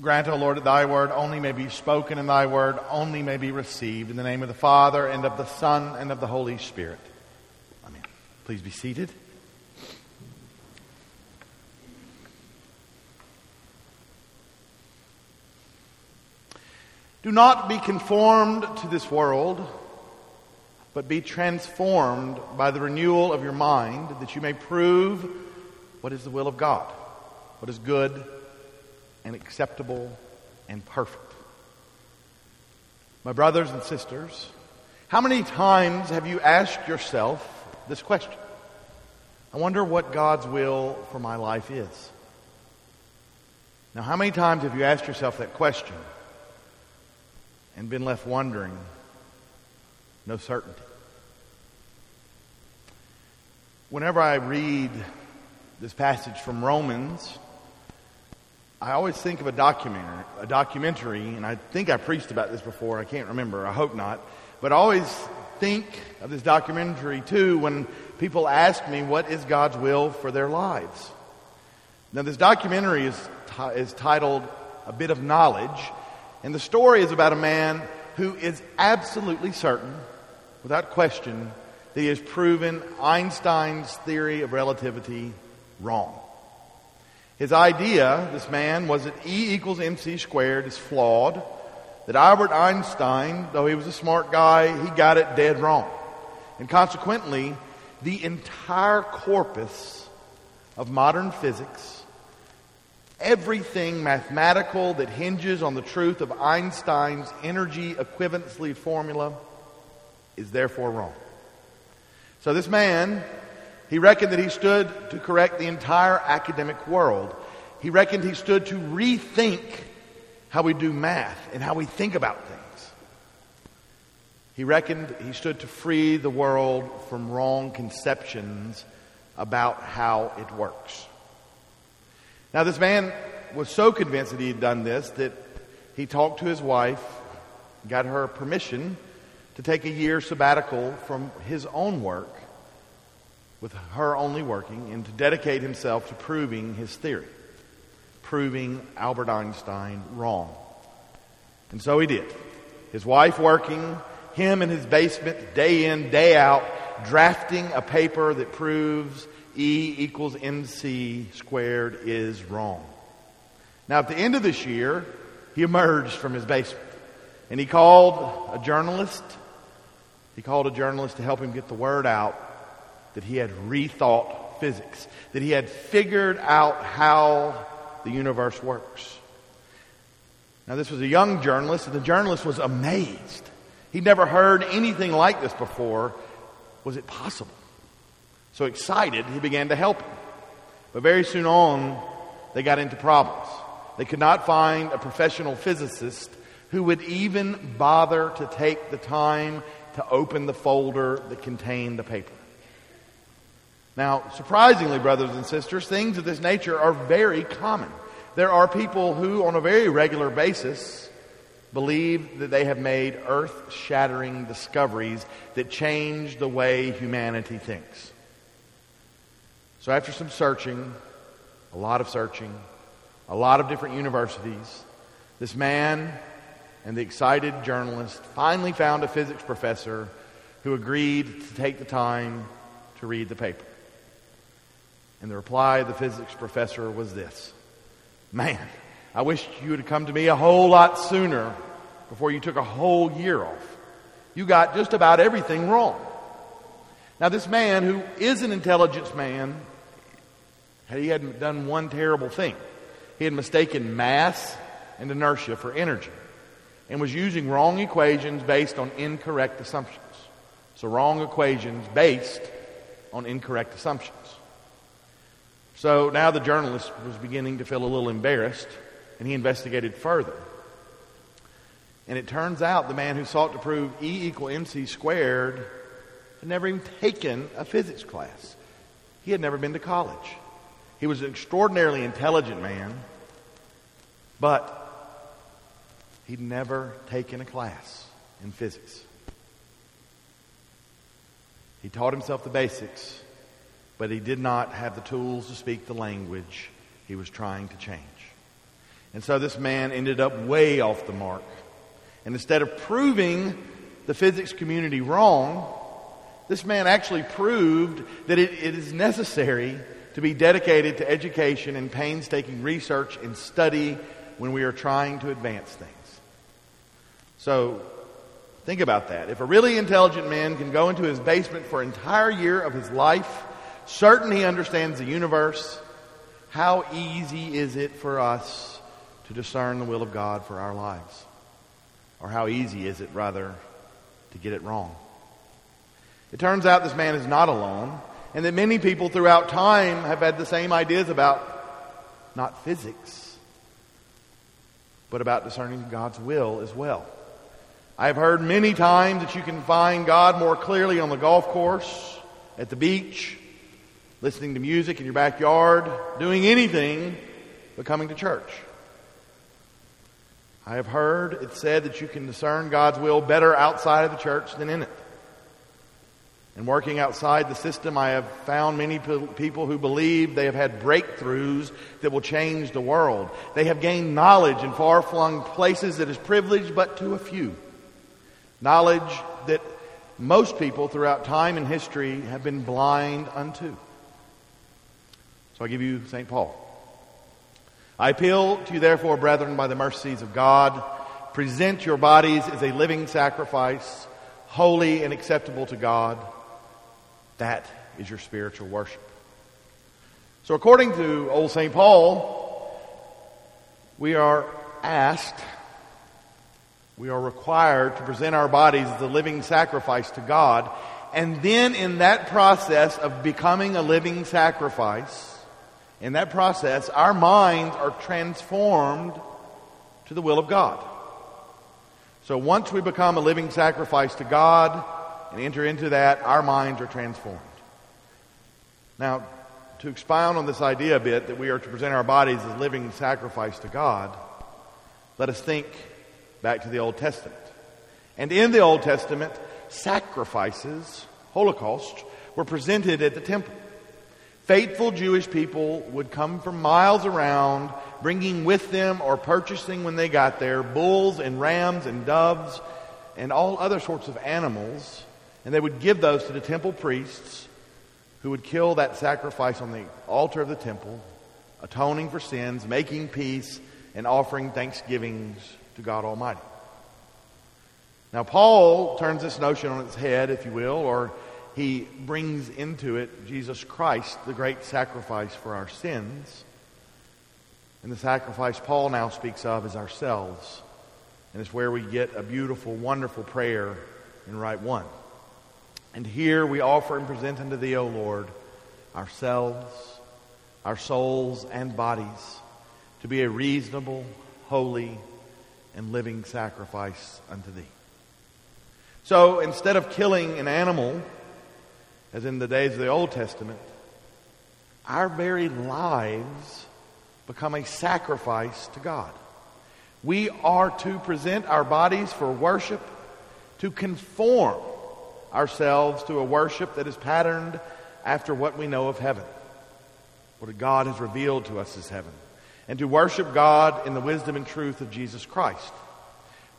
Grant, O Lord, that thy word only may be spoken and thy word only may be received. In the name of the Father, and of the Son, and of the Holy Spirit. Amen. Please be seated. Do not be conformed to this world, but be transformed by the renewal of your mind, that you may prove what is the will of God, what is good and acceptable and perfect. My brothers and sisters, how many times have you asked yourself this question? I wonder what God's will for my life is. Now, how many times have you asked yourself that question and been left wondering? No certainty. Whenever I read this passage from Romans, I always think of a documentary, a documentary, and I think I preached about this before. I can't remember. I hope not. But I always think of this documentary too when people ask me what is God's will for their lives. Now, this documentary is, t- is titled A Bit of Knowledge, and the story is about a man who is absolutely certain, without question, that he has proven Einstein's theory of relativity wrong. His idea, this man, was that E equals mc squared is flawed, that Albert Einstein, though he was a smart guy, he got it dead wrong. And consequently, the entire corpus of modern physics, everything mathematical that hinges on the truth of Einstein's energy equivalency formula, is therefore wrong. So this man he reckoned that he stood to correct the entire academic world. He reckoned he stood to rethink how we do math and how we think about things. He reckoned he stood to free the world from wrong conceptions about how it works. Now, this man was so convinced that he had done this that he talked to his wife, got her permission to take a year sabbatical from his own work with her only working, and to dedicate himself to proving his theory, proving Albert Einstein wrong. And so he did. His wife working, him in his basement, day in, day out, drafting a paper that proves E equals mc squared is wrong. Now, at the end of this year, he emerged from his basement and he called a journalist. He called a journalist to help him get the word out that he had rethought physics, that he had figured out how the universe works. Now, this was a young journalist, and the journalist was amazed. He'd never heard anything like this before. Was it possible? So excited, he began to help him. But very soon on, they got into problems. They could not find a professional physicist who would even bother to take the time to open the folder that contained the paper. Now, surprisingly, brothers and sisters, things of this nature are very common. There are people who, on a very regular basis, believe that they have made earth shattering discoveries that change the way humanity thinks. So, after some searching, a lot of searching, a lot of different universities, this man and the excited journalist finally found a physics professor who agreed to take the time to read the paper. And the reply of the physics professor was this Man, I wish you would come to me a whole lot sooner before you took a whole year off. You got just about everything wrong. Now, this man, who is an intelligence man, he had done one terrible thing. He had mistaken mass and inertia for energy and was using wrong equations based on incorrect assumptions. So, wrong equations based on incorrect assumptions. So now the journalist was beginning to feel a little embarrassed, and he investigated further. And it turns out the man who sought to prove E equal mc squared had never even taken a physics class. He had never been to college. He was an extraordinarily intelligent man, but he'd never taken a class in physics. He taught himself the basics, but he did not have the tools to speak the language he was trying to change. And so this man ended up way off the mark. And instead of proving the physics community wrong, this man actually proved that it, it is necessary to be dedicated to education and painstaking research and study when we are trying to advance things. So, think about that. If a really intelligent man can go into his basement for an entire year of his life, certain he understands the universe, how easy is it for us to discern the will of God for our lives? Or how easy is it, rather, to get it wrong? It turns out this man is not alone, and that many people throughout time have had the same ideas about not physics, but about discerning God's will as well. I have heard many times that you can find God more clearly on the golf course, at the beach, listening to music in your backyard, doing anything but coming to church. I have heard it said that you can discern God's will better outside of the church than in it. And working outside the system, I have found many people who believe they have had breakthroughs that will change the world. They have gained knowledge in far flung places that is privileged but to a few. Knowledge that most people throughout time and history have been blind unto. So I give you St. Paul. I appeal to you, therefore, brethren, by the mercies of God, present your bodies as a living sacrifice, holy and acceptable to God that is your spiritual worship. So, according to old St. Paul, we are asked, we are required to present our bodies as a living sacrifice to God. And then, in that process of becoming a living sacrifice, in that process, our minds are transformed to the will of God. So, once we become a living sacrifice to God, and enter into that, our minds are transformed. Now, to expound on this idea a bit that we are to present our bodies as living sacrifice to God, let us think back to the Old Testament. And in the Old Testament, sacrifices, holocausts, were presented at the temple. Faithful Jewish people would come from miles around, bringing with them or purchasing when they got there bulls and rams and doves and all other sorts of animals and they would give those to the temple priests who would kill that sacrifice on the altar of the temple, atoning for sins, making peace, and offering thanksgivings to God Almighty. Now, Paul turns this notion on its head, if you will, or he brings into it Jesus Christ, the great sacrifice for our sins. And the sacrifice Paul now speaks of is ourselves. And it's where we get a beautiful, wonderful prayer in Rite One. And here we offer and present unto thee, O Lord, ourselves, our souls and bodies, to be a reasonable, holy, and living sacrifice unto thee. So instead of killing an animal, as in the days of the Old Testament, our very lives become a sacrifice to God. We are to present our bodies for worship, to conform ourselves to a worship that is patterned after what we know of heaven, what God has revealed to us as heaven, and to worship God in the wisdom and truth of Jesus Christ.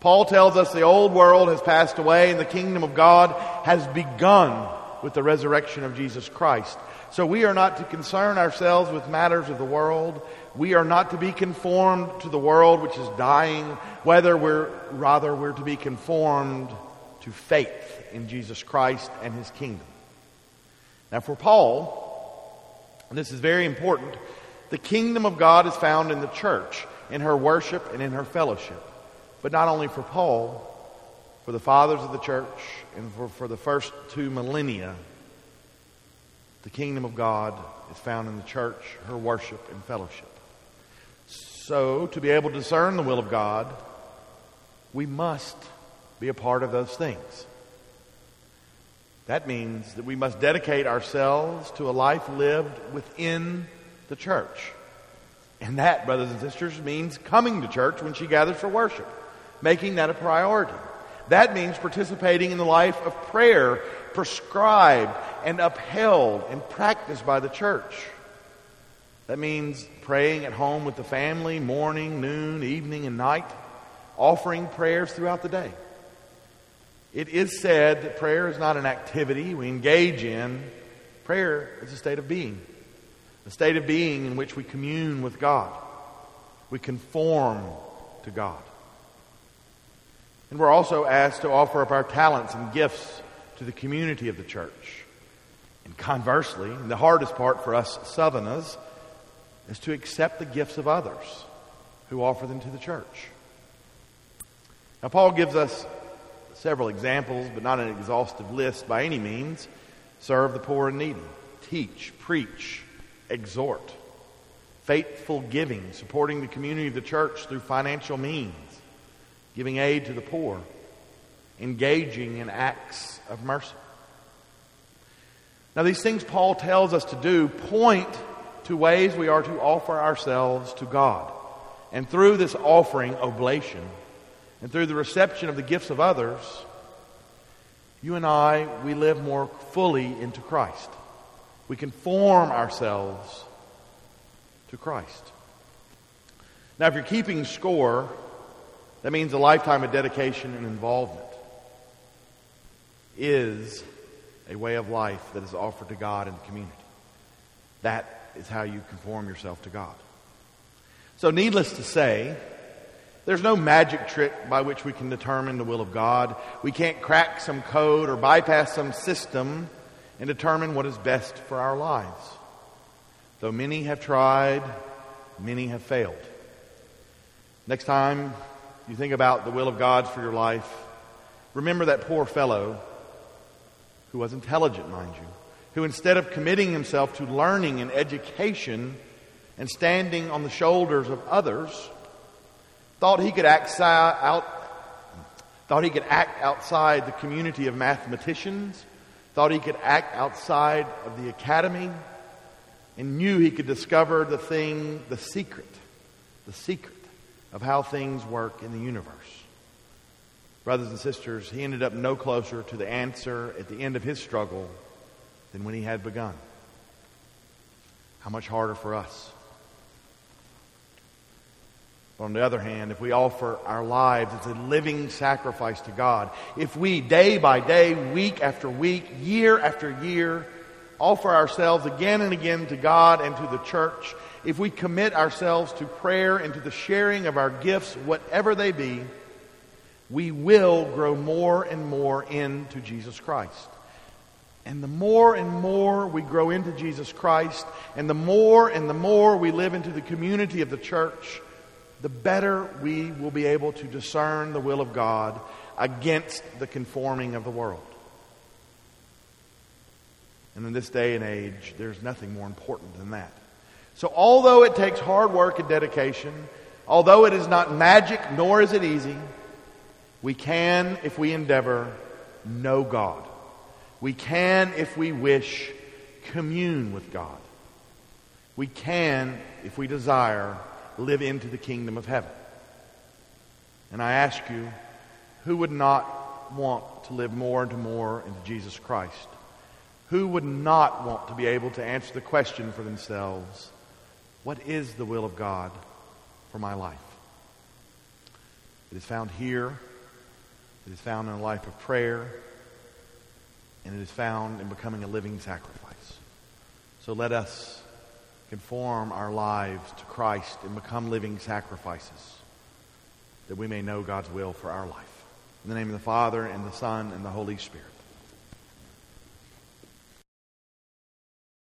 Paul tells us the old world has passed away and the kingdom of God has begun with the resurrection of Jesus Christ. So we are not to concern ourselves with matters of the world. We are not to be conformed to the world which is dying, whether we're, rather we're to be conformed to faith in Jesus Christ and his kingdom. Now, for Paul, and this is very important, the kingdom of God is found in the church, in her worship and in her fellowship. But not only for Paul, for the fathers of the church and for, for the first two millennia, the kingdom of God is found in the church, her worship and fellowship. So, to be able to discern the will of God, we must be a part of those things. That means that we must dedicate ourselves to a life lived within the church. And that, brothers and sisters, means coming to church when she gathers for worship, making that a priority. That means participating in the life of prayer prescribed and upheld and practiced by the church. That means praying at home with the family, morning, noon, evening, and night, offering prayers throughout the day. It is said that prayer is not an activity we engage in, prayer is a state of being, a state of being in which we commune with God, we conform to God. And we're also asked to offer up our talents and gifts to the community of the church. And conversely, the hardest part for us Southerners is to accept the gifts of others who offer them to the church. Now, Paul gives us several examples, but not an exhaustive list by any means. Serve the poor and needy, teach, preach, exhort, faithful giving, supporting the community of the church through financial means, giving aid to the poor, engaging in acts of mercy. Now, these things Paul tells us to do point to ways we are to offer ourselves to God. And through this offering, oblation, and through the reception of the gifts of others, you and I, we live more fully into Christ. We conform ourselves to Christ. Now, if you're keeping score, that means a lifetime of dedication and involvement is a way of life that is offered to God in the community. That is how you conform yourself to God. So, needless to say, there's no magic trick by which we can determine the will of God. We can't crack some code or bypass some system and determine what is best for our lives. Though many have tried, many have failed. Next time you think about the will of God for your life, remember that poor fellow who was intelligent, mind you, who instead of committing himself to learning and education and standing on the shoulders of others, thought he could act out, thought he could act outside the community of mathematicians, thought he could act outside of the academy, and knew he could discover the thing, the secret, the secret of how things work in the universe. Brothers and sisters, he ended up no closer to the answer at the end of his struggle than when he had begun. How much harder for us. But on the other hand, if we offer our lives as a living sacrifice to God, if we day by day, week after week, year after year, offer ourselves again and again to God and to the church, if we commit ourselves to prayer and to the sharing of our gifts, whatever they be, we will grow more and more into Jesus Christ. And the more and more we grow into Jesus Christ, and the more and the more we live into the community of the church, the better we will be able to discern the will of God against the conforming of the world. And in this day and age, there's nothing more important than that. So, although it takes hard work and dedication, although it is not magic nor is it easy, we can, if we endeavor, know God. We can, if we wish, commune with God. We can, if we desire, live into the kingdom of heaven. And I ask you, who would not want to live more and more into Jesus Christ? Who would not want to be able to answer the question for themselves, what is the will of God for my life? It is found here it is found in a life of prayer, and it is found in becoming a living sacrifice. So let us conform our lives to Christ and become living sacrifices that we may know God's will for our life. In the name of the Father, and the Son, and the Holy Spirit.